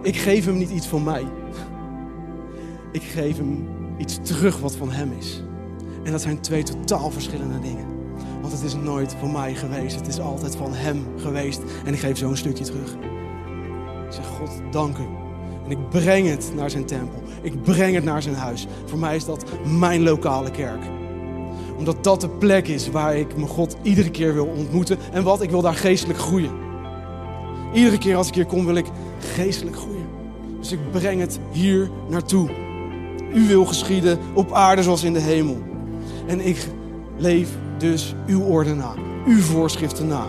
Ik geef hem niet iets van mij. Ik geef hem iets terug wat van hem is. En dat zijn twee totaal verschillende dingen. Want het is nooit van mij geweest. Het is altijd van hem geweest. En ik geef zo een stukje terug. Ik zeg, God, dank u. En ik breng het naar zijn tempel. Ik breng het naar zijn huis. Voor mij is dat mijn lokale kerk. Omdat dat de plek is waar ik mijn God iedere keer wil ontmoeten. En wat, ik wil daar geestelijk groeien. Iedere keer als ik hier kom wil ik geestelijk groeien. Dus ik breng het hier naartoe. U wil geschieden op aarde zoals in de hemel. En ik leef dus uw orde na. Uw voorschriften na.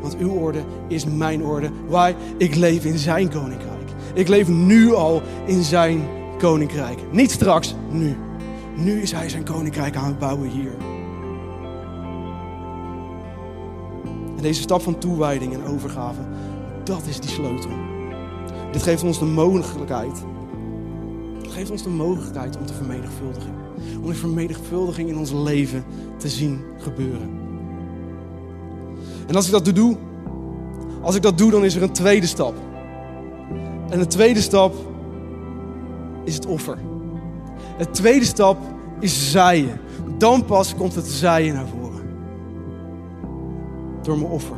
Want uw orde is mijn orde. Waar ik leef in zijn koninkrijk. Ik leef nu al in zijn koninkrijk. Niet straks, nu. Nu is hij zijn koninkrijk aan het bouwen hier. En deze stap van toewijding en overgave, dat is die sleutel. Dit geeft ons de mogelijkheid. Het geeft ons de mogelijkheid om te vermenigvuldigen. Om de vermenigvuldiging in ons leven te zien gebeuren. En als ik dat doe, als ik dat doe, dan is er een tweede stap. En de tweede stap is het offer. Het tweede stap is zaaien. Dan pas komt het zaaien naar voren. Door mijn offer.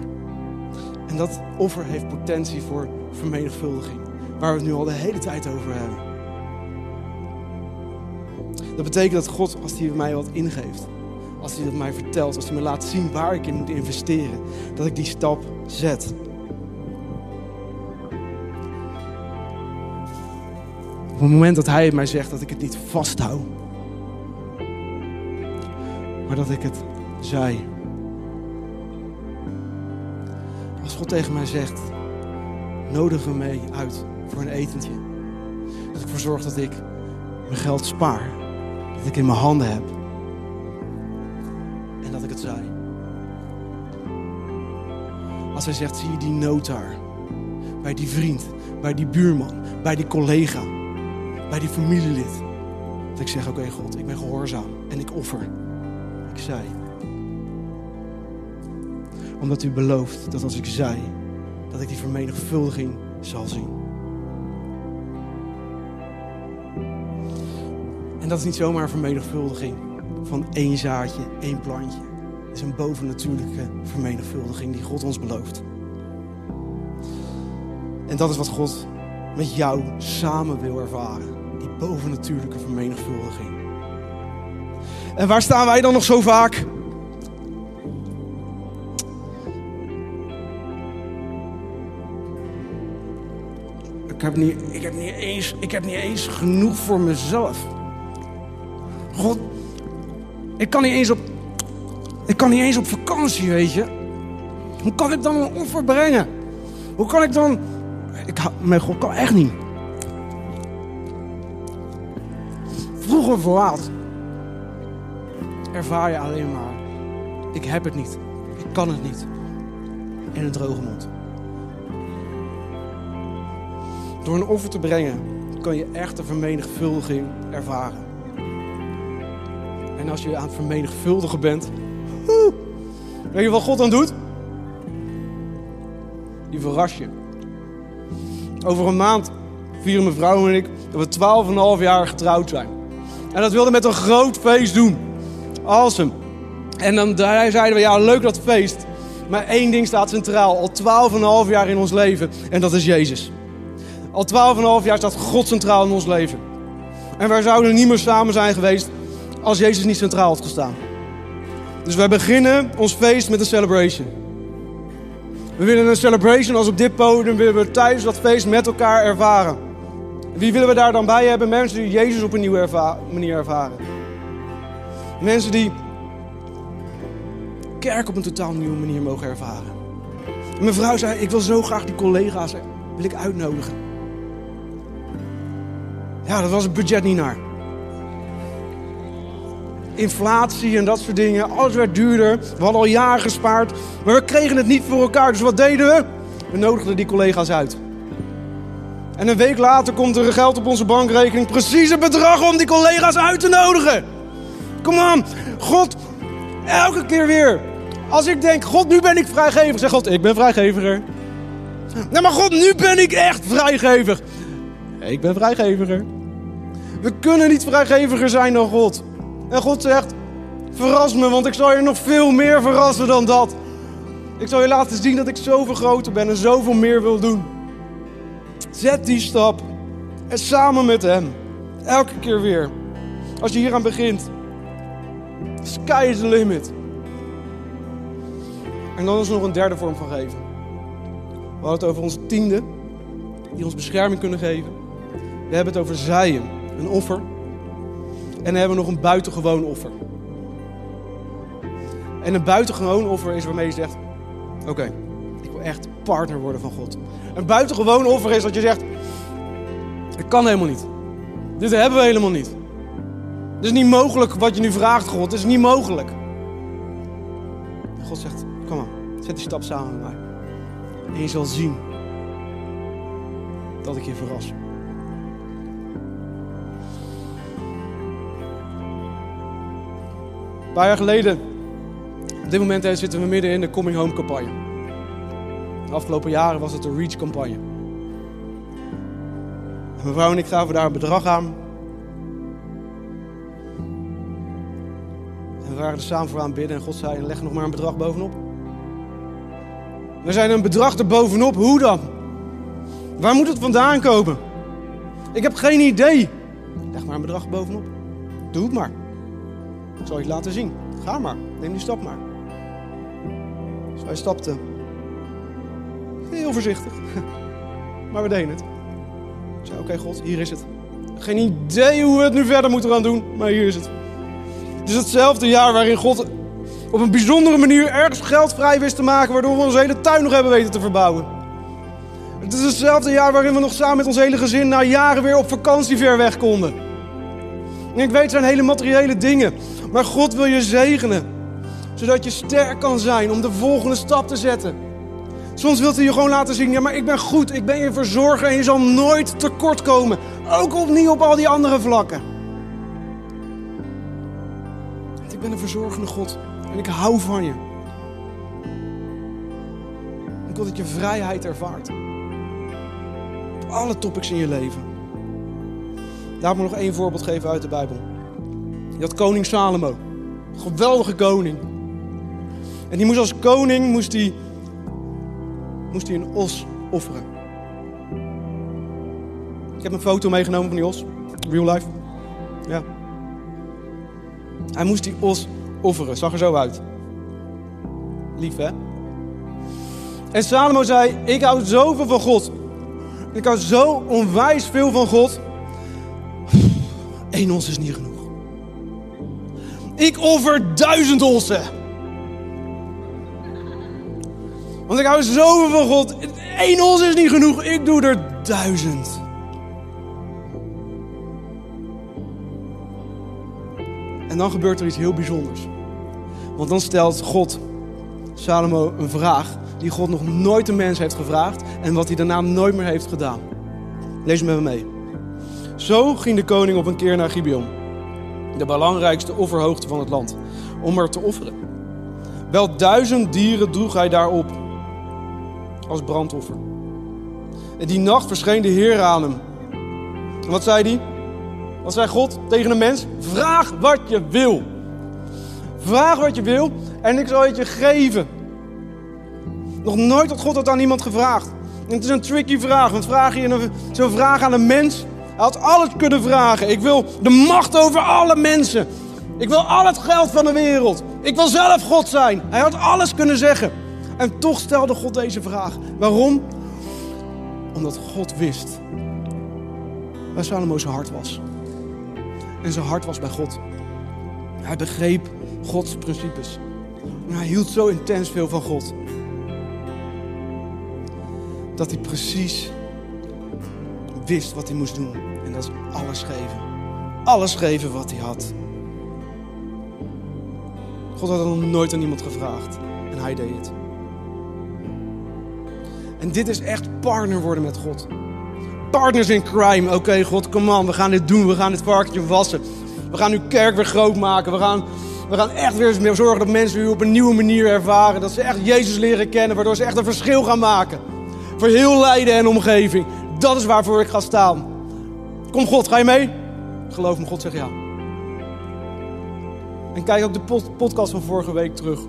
En dat offer heeft potentie voor vermenigvuldiging. Waar we het nu al de hele tijd over hebben. Dat betekent dat God, als hij mij wat ingeeft, als hij het mij vertelt, als hij me laat zien waar ik in moet investeren, dat ik die stap zet. Op het moment dat hij mij zegt dat ik het niet vasthoud, maar dat ik het zij. Als God tegen mij zegt, nodig me mee uit voor een etentje. Dat ik ervoor zorg dat ik mijn geld spaar. Dat ik in mijn handen heb. En dat ik het zei. Als hij zegt, zie je die nood? Bij die vriend, bij die buurman, bij die collega, bij die familielid. Dat ik zeg, oké God, ik ben gehoorzaam en ik offer. Ik zei. Omdat u belooft dat als ik zei, dat ik die vermenigvuldiging zal zien. En dat is niet zomaar een vermenigvuldiging van één zaadje, één plantje. Het is een bovennatuurlijke vermenigvuldiging die God ons belooft. En dat is wat God met jou samen wil ervaren. Die bovennatuurlijke vermenigvuldiging. En waar staan wij dan nog zo vaak? Ik heb niet, ik heb niet, eens, ik heb niet eens genoeg voor mezelf. God, ik kan niet eens op, ik kan niet eens op vakantie, weet je. Hoe kan ik dan een offer brengen? Hoe kan ik dan, ik, mijn God kan echt niet. Vroeg of laat ervaar je alleen maar, ik heb het niet, ik kan het niet. In een droge mond. Door een offer te brengen kan je echt een vermenigvuldiging ervaren. En als je aan het vermenigvuldigen bent, weet je wat God dan doet? Die verras je. Over een maand vieren mijn vrouw en ik dat we 12,5 jaar getrouwd zijn. En dat wilden we met een groot feest doen. Awesome. En dan zeiden we, ja leuk dat feest. Maar één ding staat centraal. Al 12,5 jaar in ons leven. En dat is Jezus. Al 12,5 jaar staat God centraal in ons leven. En wij zouden niet meer samen zijn geweest als Jezus niet centraal had gestaan. Dus wij beginnen ons feest met een celebration. We willen een celebration als op dit podium willen we tijdens dat feest met elkaar ervaren. Wie willen we daar dan bij hebben? Mensen die Jezus op een nieuwe manier ervaren. Mensen die kerk op een totaal nieuwe manier mogen ervaren. En mijn vrouw zei, ik wil zo graag die collega's wil ik uitnodigen. Ja, dat was het budget niet naar. Inflatie en dat soort dingen. Alles werd duurder. We hadden al jaren gespaard. Maar we kregen het niet voor elkaar. Dus wat deden we? We nodigden die collega's uit. En een week later komt er geld op onze bankrekening. Precies het bedrag om die collega's uit te nodigen. Kom aan. God, elke keer weer. Als ik denk, God, nu ben ik vrijgevig. Zeg God, ik ben vrijgeviger. Nee, maar God, nu ben ik echt vrijgevig. Ik ben vrijgeviger. We kunnen niet vrijgeviger zijn dan God. En God zegt, verras me, want ik zal je nog veel meer verrassen dan dat. Ik zal je laten zien dat ik zoveel groter ben en zoveel meer wil doen. Zet die stap. En samen met hem. Elke keer weer. Als je hier aan begint. Sky is the limit. En dan is er nog een derde vorm van geven. We hadden het over onze tiende. Die ons bescherming kunnen geven. We hebben het over zaaien. Een offer. En dan hebben we nog een buitengewoon offer. En een buitengewoon offer is waarmee je zegt: Oké, ik wil echt partner worden van God. Een buitengewoon offer is dat je zegt: Het kan helemaal niet. Dit hebben we helemaal niet. Het is niet mogelijk wat je nu vraagt, God. Het is niet mogelijk. God zegt: Kom maar, zet die stap samen met mij. En je zal zien dat ik je verras. Een paar jaar geleden, op dit moment zitten we midden in de Coming Home campagne. De afgelopen jaren was het de Reach campagne. Mevrouw en ik gaven daar een bedrag aan. En we waren er samen voor aan bidden en God zei, leg nog maar een bedrag bovenop. We zijn een bedrag er bovenop, hoe dan? Waar moet het vandaan komen? Ik heb geen idee. Leg maar een bedrag bovenop. Doe het maar. Ik zal je laten zien. Ga maar. Neem die stap maar. Dus wij stapten. Heel voorzichtig. Maar we deden het. Ik zei, oké God, hier is het. Geen idee hoe we het nu verder moeten gaan doen, maar hier is het. Het is hetzelfde jaar waarin God op een bijzondere manier ergens geld vrij wist te maken, waardoor we onze hele tuin nog hebben weten te verbouwen. Het is hetzelfde jaar waarin we nog samen met ons hele gezin na jaren weer op vakantie ver weg konden. En ik weet, het zijn hele materiële dingen. Maar God wil je zegenen. Zodat je sterk kan zijn om de volgende stap te zetten. Soms wilt hij je gewoon laten zien, ja maar ik ben goed, ik ben je verzorger en je zal nooit tekort komen. Ook opnieuw op al die andere vlakken. Want ik ben een verzorgende God en ik hou van je. Ik wil dat je vrijheid ervaart. Op alle topics in je leven. Laat me nog één voorbeeld geven uit de Bijbel. Had koning Salomo. Geweldige koning. En die moest als koning moest hij, moest hij een os offeren. Ik heb een foto meegenomen van die os. Real life. Ja. Hij moest die os offeren. Zag er zo uit. Lief hè? En Salomo zei, ik hou zoveel van God. Ik hou zo onwijs veel van God. Eén os is niet genoeg. Ik offer duizend ossen. Want ik hou zoveel van God. Eén os is niet genoeg. Ik doe er duizend. En dan gebeurt er iets heel bijzonders. Want dan stelt God Salomo een vraag die God nog nooit een mens heeft gevraagd en wat hij daarna nooit meer heeft gedaan. Lees met me mee. Zo ging de koning op een keer naar Gibeon, de belangrijkste offerhoogte van het land, om er te offeren. Wel duizend dieren droeg hij daarop als brandoffer. En die nacht verscheen de Heer aan hem. Wat zei hij? Wat zei God tegen een mens? Vraag wat je wil. Vraag wat je wil en ik zal het je geven. Nog nooit had God dat aan iemand gevraagd. Het is een tricky vraag, want vraag je zo'n vraag aan een mens. Hij had alles kunnen vragen. Ik wil de macht over alle mensen. Ik wil al het geld van de wereld. Ik wil zelf God zijn. Hij had alles kunnen zeggen. En toch stelde God deze vraag. Waarom? Omdat God wist waar Salomo's hart was. En zijn hart was bij God. Hij begreep Gods principes. En hij hield zo intens veel van God. Dat hij precies wist wat hij moest doen. En dat is alles geven. Alles geven wat hij had. God had nog nooit aan iemand gevraagd. En hij deed het. En dit is echt partner worden met God. Partners in crime. Oké, God, kom on, we gaan dit doen. We gaan dit varkentje wassen. We gaan uw kerk weer groot maken. We gaan, we gaan echt weer zorgen dat mensen u op een nieuwe manier ervaren. Dat ze echt Jezus leren kennen, waardoor ze echt een verschil gaan maken. Voor heel Leiden en omgeving. Dat is waarvoor ik ga staan. Kom God, ga je mee? Geloof me, God zegt ja. En kijk ook de podcast van vorige week terug.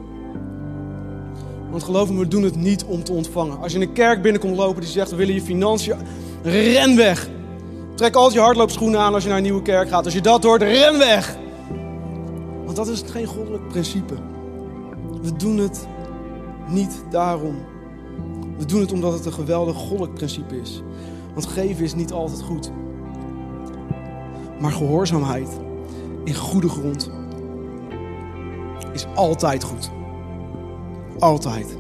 Want geloof me, we doen het niet om te ontvangen. Als je in een kerk binnenkomt lopen die zegt, we willen je financiën, ren weg. Trek altijd je hardloopschoenen aan als je naar een nieuwe kerk gaat. Als je dat hoort, ren weg. Want dat is geen goddelijk principe. We doen het niet daarom. We doen het omdat het een geweldig goddelijk principe is. Want geven is niet altijd goed. Maar gehoorzaamheid in goede grond is altijd goed. Altijd.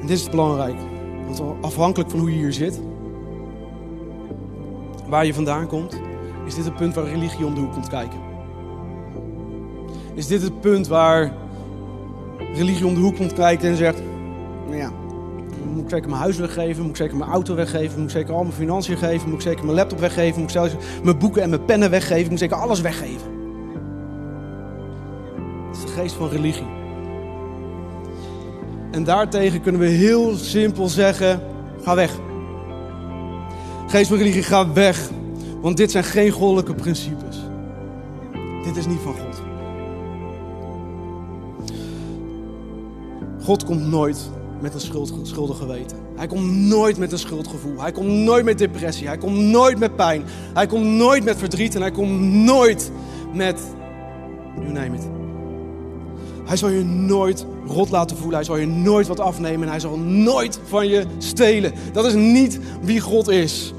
En dit is belangrijk. Want afhankelijk van hoe je hier zit, waar je vandaan komt, is dit het punt waar religie om de hoek komt kijken. Is dit het punt waar religie om de hoek komt kijken en zegt: Nou ja, moet ik zeker mijn huis weggeven? Moet ik zeker mijn auto weggeven? Moet ik zeker al mijn financiën geven? Moet ik zeker mijn laptop weggeven? Moet ik zelfs mijn boeken en mijn pennen weggeven? Moet ik zeker alles weggeven? Dat is de geest van religie. En daartegen kunnen we heel simpel zeggen: ga weg. Geest van religie, ga weg. Want dit zijn geen goddelijke principes. Dit is niet van God. God komt nooit met een schuld, schuldig geweten. Hij komt nooit met een schuldgevoel. Hij komt nooit met depressie. Hij komt nooit met pijn. Hij komt nooit met verdriet. En hij komt nooit met. You name it. Hij zal je nooit rot laten voelen. Hij zal je nooit wat afnemen. En hij zal nooit van je stelen. Dat is niet wie God is.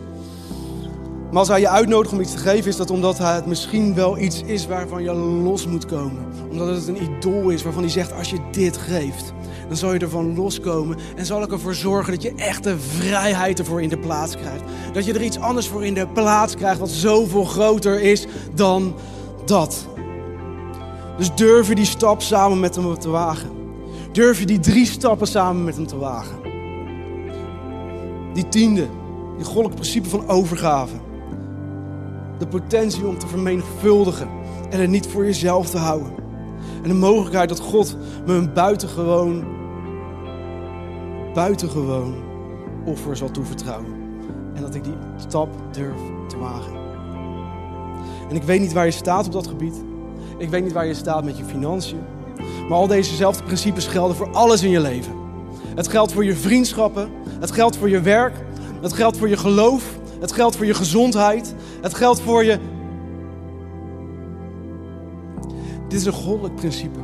Maar als hij je uitnodigt om iets te geven, is dat omdat hij het misschien wel iets is waarvan je los moet komen. Omdat het een idool is waarvan hij zegt: als je dit geeft, dan zal je ervan loskomen. En zal ik ervoor zorgen dat je echte vrijheid ervoor in de plaats krijgt. Dat je er iets anders voor in de plaats krijgt wat zoveel groter is dan dat. Dus durf je die stap samen met hem te wagen. Durf je die drie stappen samen met hem te wagen. Die tiende, die goddelijk principe van overgave. De potentie om te vermenigvuldigen en het niet voor jezelf te houden. En de mogelijkheid dat God me een buitengewoon, buitengewoon offer zal toevertrouwen. En dat ik die stap durf te wagen. En ik weet niet waar je staat op dat gebied. Ik weet niet waar je staat met je financiën. Maar al dezezelfde principes gelden voor alles in je leven. Het geldt voor je vriendschappen. Het geldt voor je werk. Het geldt voor je geloof. Het geldt voor je gezondheid. Het geldt voor je. Dit is een goddelijk principe.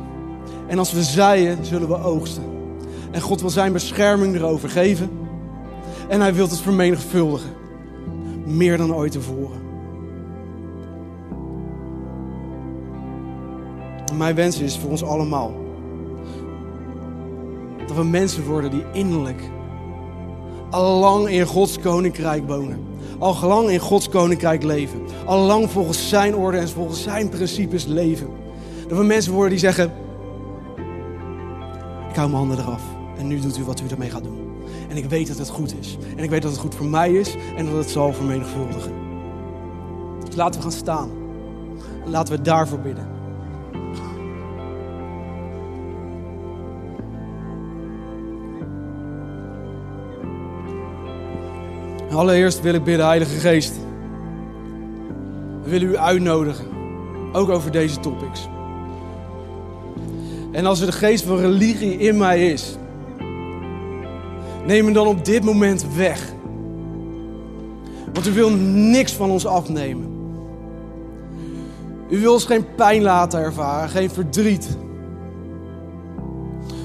En als we zaaien, zullen we oogsten. En God wil zijn bescherming erover geven. En hij wil het vermenigvuldigen. Meer dan ooit tevoren. mijn wens is voor ons allemaal dat we mensen worden die innerlijk al lang in Gods koninkrijk wonen. Al lang in Gods koninkrijk leven. Al lang volgens zijn orde en volgens zijn principes leven. Dat we mensen worden die zeggen: Ik hou mijn handen eraf. En nu doet u wat u ermee gaat doen. En ik weet dat het goed is. En ik weet dat het goed voor mij is en dat het zal vermenigvuldigen. Dus laten we gaan staan. laten we daarvoor bidden. Allereerst wil ik bidden, Heilige Geest. We willen u uitnodigen. Ook over deze topics. En als er de geest van religie in mij is, neem hem dan op dit moment weg. Want u wil niks van ons afnemen. U wilt ons geen pijn laten ervaren, geen verdriet.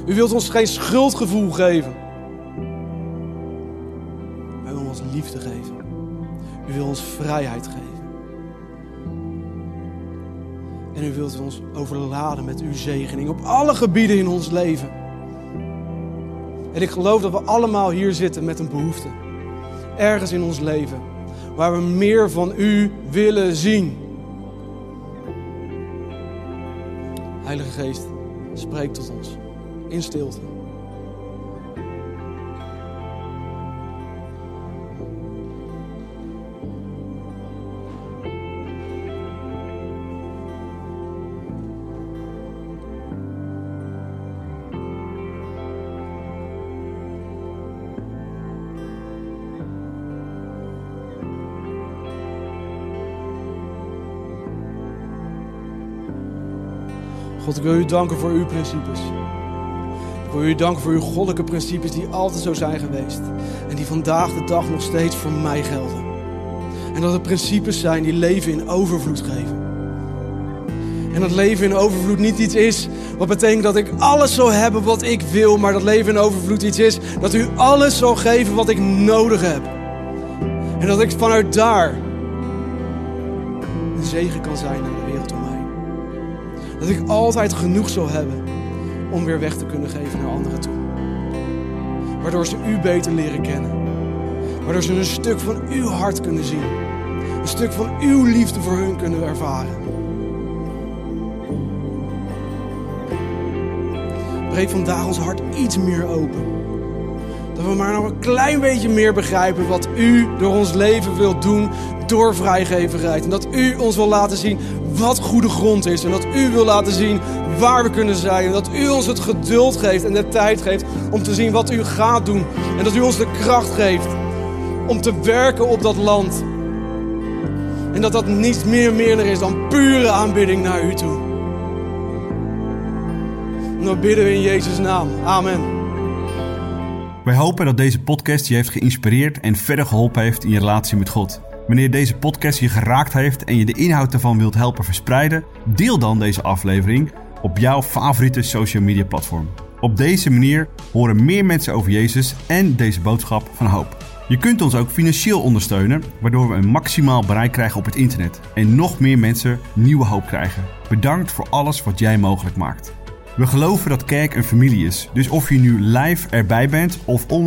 U wilt ons geen schuldgevoel geven. liefde geven. U wil ons vrijheid geven. En u wilt ons overladen met uw zegening op alle gebieden in ons leven. En ik geloof dat we allemaal hier zitten met een behoefte. Ergens in ons leven. Waar we meer van u willen zien. Heilige Geest, spreek tot ons in stilte. Ik wil u danken voor uw principes. Ik wil u danken voor uw goddelijke principes die altijd zo zijn geweest. En die vandaag de dag nog steeds voor mij gelden. En dat het principes zijn die leven in overvloed geven. En dat leven in overvloed niet iets is wat betekent dat ik alles zal hebben wat ik wil. Maar dat leven in overvloed iets is dat u alles zal geven wat ik nodig heb. En dat ik vanuit daar een zegen kan zijn aan de wereld. Dat ik altijd genoeg zal hebben om weer weg te kunnen geven naar anderen toe. Waardoor ze u beter leren kennen. Waardoor ze een stuk van uw hart kunnen zien. Een stuk van uw liefde voor hun kunnen ervaren. Breek vandaag ons hart iets meer open. Dat we maar nog een klein beetje meer begrijpen wat u door ons leven wilt doen door vrijgevigheid. En dat u ons wil laten zien wat goede grond is. En dat u wil laten zien waar we kunnen zijn. En dat u ons het geduld geeft en de tijd geeft om te zien wat u gaat doen. En dat u ons de kracht geeft om te werken op dat land. En dat dat niets meer meer is dan pure aanbidding naar u toe. En dat bidden we in Jezus' naam. Amen.
Wij hopen dat deze podcast je heeft geïnspireerd en verder geholpen heeft in je relatie met God. Wanneer deze podcast je geraakt heeft en je de inhoud ervan wilt helpen verspreiden, deel dan deze aflevering op jouw favoriete social media platform. Op deze manier horen meer mensen over Jezus en deze boodschap van hoop. Je kunt ons ook financieel ondersteunen, waardoor we een maximaal bereik krijgen op het internet en nog meer mensen nieuwe hoop krijgen. Bedankt voor alles wat jij mogelijk maakt. We geloven dat kerk een familie is, dus of je nu live erbij bent of online